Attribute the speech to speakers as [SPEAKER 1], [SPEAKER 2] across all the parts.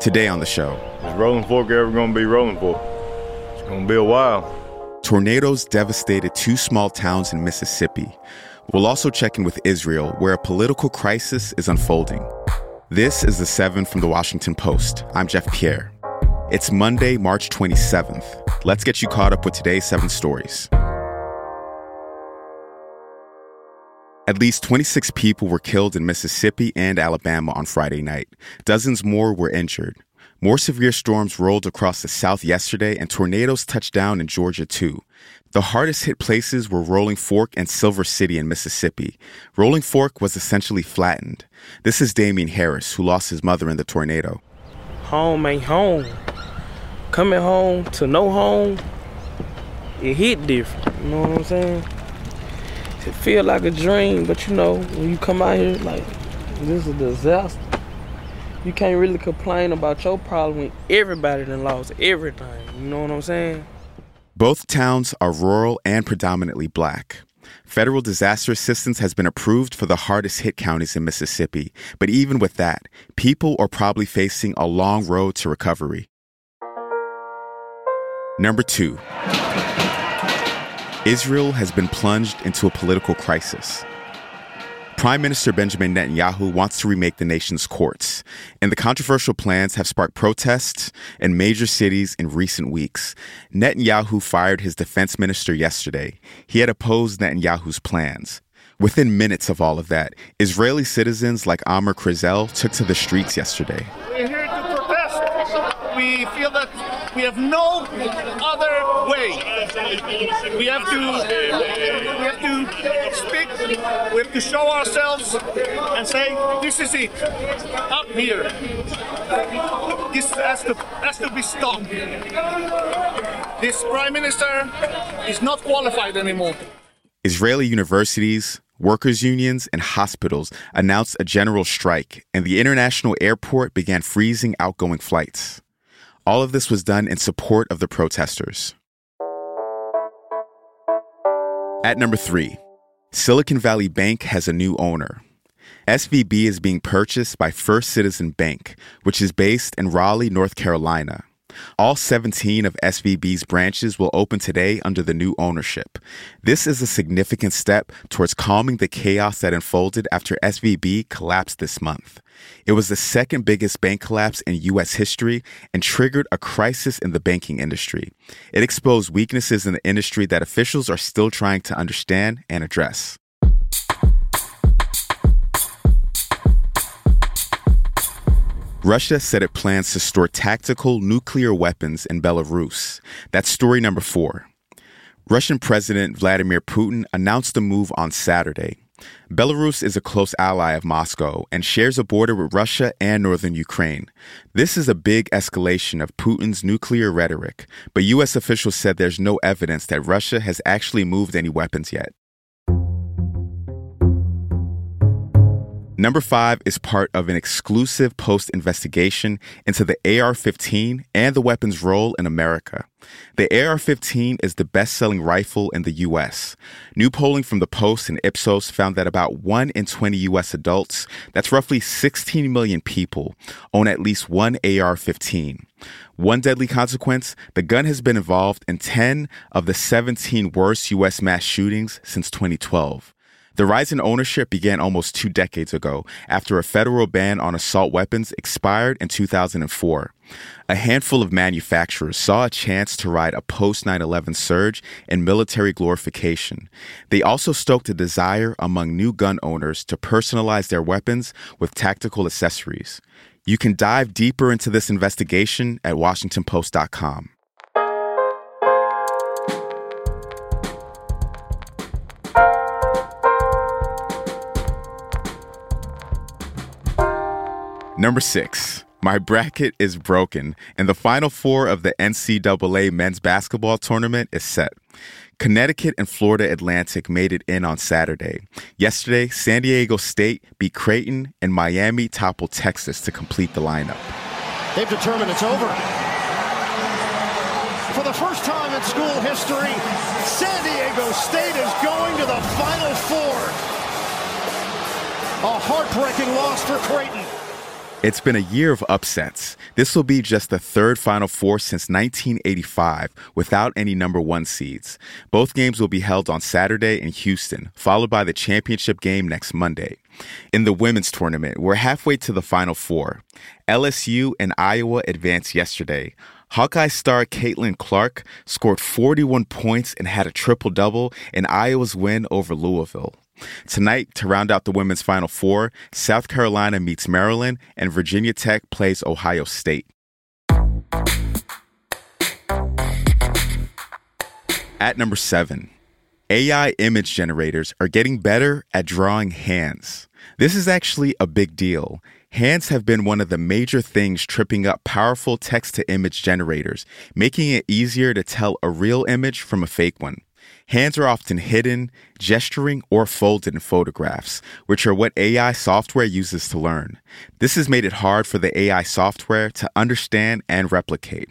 [SPEAKER 1] Today on the show,
[SPEAKER 2] is Rolling Fork ever going to be Rolling Fork? It's going to be a while.
[SPEAKER 1] Tornadoes devastated two small towns in Mississippi. We'll also check in with Israel, where a political crisis is unfolding. This is The Seven from the Washington Post. I'm Jeff Pierre. It's Monday, March 27th. Let's get you caught up with today's seven stories. At least 26 people were killed in Mississippi and Alabama on Friday night. Dozens more were injured. More severe storms rolled across the South yesterday, and tornadoes touched down in Georgia too. The hardest hit places were Rolling Fork and Silver City in Mississippi. Rolling Fork was essentially flattened. This is Damien Harris, who lost his mother in the tornado.
[SPEAKER 3] Home ain't home. Coming home to no home, it hit different. You know what I'm saying? It feel like a dream, but you know, when you come out here, like, this is a disaster you can't really complain about your problem when everybody done lost everything. You know what I'm saying?
[SPEAKER 1] Both towns are rural and predominantly black. Federal disaster assistance has been approved for the hardest hit counties in Mississippi, but even with that, people are probably facing a long road to recovery. Number two, Israel has been plunged into a political crisis. Prime Minister Benjamin Netanyahu wants to remake the nation's courts, and the controversial plans have sparked protests in major cities in recent weeks. Netanyahu fired his defense minister yesterday. He had opposed Netanyahu's plans. Within minutes of all of that, Israeli citizens like Amr Krizel took to the streets yesterday.
[SPEAKER 4] We're here to protest. We feel that we have no other way. We have to we have to speak. We have to show ourselves and say this is it. Up here. This has to has to be stopped. This prime minister is not qualified anymore.
[SPEAKER 1] Israeli universities, workers' unions, and hospitals announced a general strike, and the international airport began freezing outgoing flights. All of this was done in support of the protesters. At number three, Silicon Valley Bank has a new owner. SVB is being purchased by First Citizen Bank, which is based in Raleigh, North Carolina. All 17 of SVB's branches will open today under the new ownership. This is a significant step towards calming the chaos that unfolded after SVB collapsed this month. It was the second biggest bank collapse in U.S. history and triggered a crisis in the banking industry. It exposed weaknesses in the industry that officials are still trying to understand and address. Russia said it plans to store tactical nuclear weapons in Belarus. That's story number four. Russian President Vladimir Putin announced the move on Saturday. Belarus is a close ally of Moscow and shares a border with Russia and northern Ukraine. This is a big escalation of Putin's nuclear rhetoric, but U.S. officials said there's no evidence that Russia has actually moved any weapons yet. Number five is part of an exclusive post investigation into the AR 15 and the weapon's role in America. The AR 15 is the best selling rifle in the U.S. New polling from the Post and Ipsos found that about 1 in 20 U.S. adults, that's roughly 16 million people, own at least one AR 15. One deadly consequence the gun has been involved in 10 of the 17 worst U.S. mass shootings since 2012. The rise in ownership began almost two decades ago after a federal ban on assault weapons expired in 2004. A handful of manufacturers saw a chance to ride a post 9 11 surge in military glorification. They also stoked a desire among new gun owners to personalize their weapons with tactical accessories. You can dive deeper into this investigation at WashingtonPost.com. Number six, my bracket is broken, and the final four of the NCAA men's basketball tournament is set. Connecticut and Florida Atlantic made it in on Saturday. Yesterday, San Diego State beat Creighton, and Miami toppled Texas to complete the lineup.
[SPEAKER 5] They've determined it's over. For the first time in school history, San Diego State is going to the Final Four. A heartbreaking loss for Creighton.
[SPEAKER 1] It's been a year of upsets. This will be just the third Final Four since 1985 without any number one seeds. Both games will be held on Saturday in Houston, followed by the championship game next Monday. In the women's tournament, we're halfway to the Final Four. LSU and Iowa advanced yesterday. Hawkeye star Caitlin Clark scored 41 points and had a triple double in Iowa's win over Louisville. Tonight, to round out the women's Final Four, South Carolina meets Maryland and Virginia Tech plays Ohio State. At number seven, AI image generators are getting better at drawing hands. This is actually a big deal. Hands have been one of the major things tripping up powerful text to image generators, making it easier to tell a real image from a fake one. Hands are often hidden, gesturing, or folded in photographs, which are what AI software uses to learn. This has made it hard for the AI software to understand and replicate.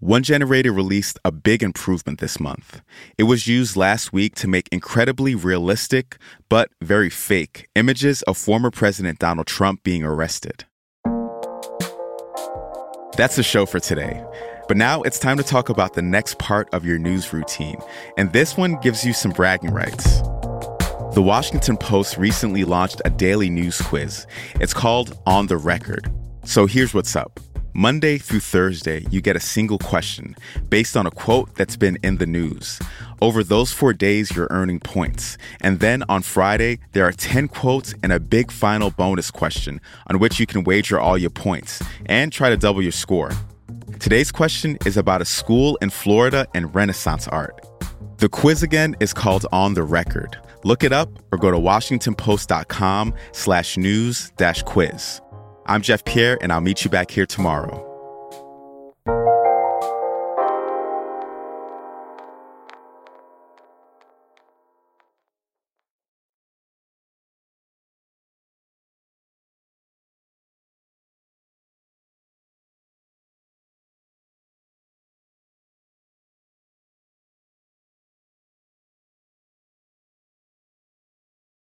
[SPEAKER 1] One generator released a big improvement this month. It was used last week to make incredibly realistic, but very fake, images of former President Donald Trump being arrested. That's the show for today. But now it's time to talk about the next part of your news routine, and this one gives you some bragging rights. The Washington Post recently launched a daily news quiz. It's called On the Record. So here's what's up. Monday through Thursday, you get a single question based on a quote that's been in the news. Over those four days, you're earning points. And then on Friday, there are 10 quotes and a big final bonus question on which you can wager all your points and try to double your score. Today's question is about a school in Florida and Renaissance art. The quiz again is called On the Record. Look it up or go to washingtonpost.com slash news dash quiz. I'm Jeff Pierre, and I'll meet you back here tomorrow.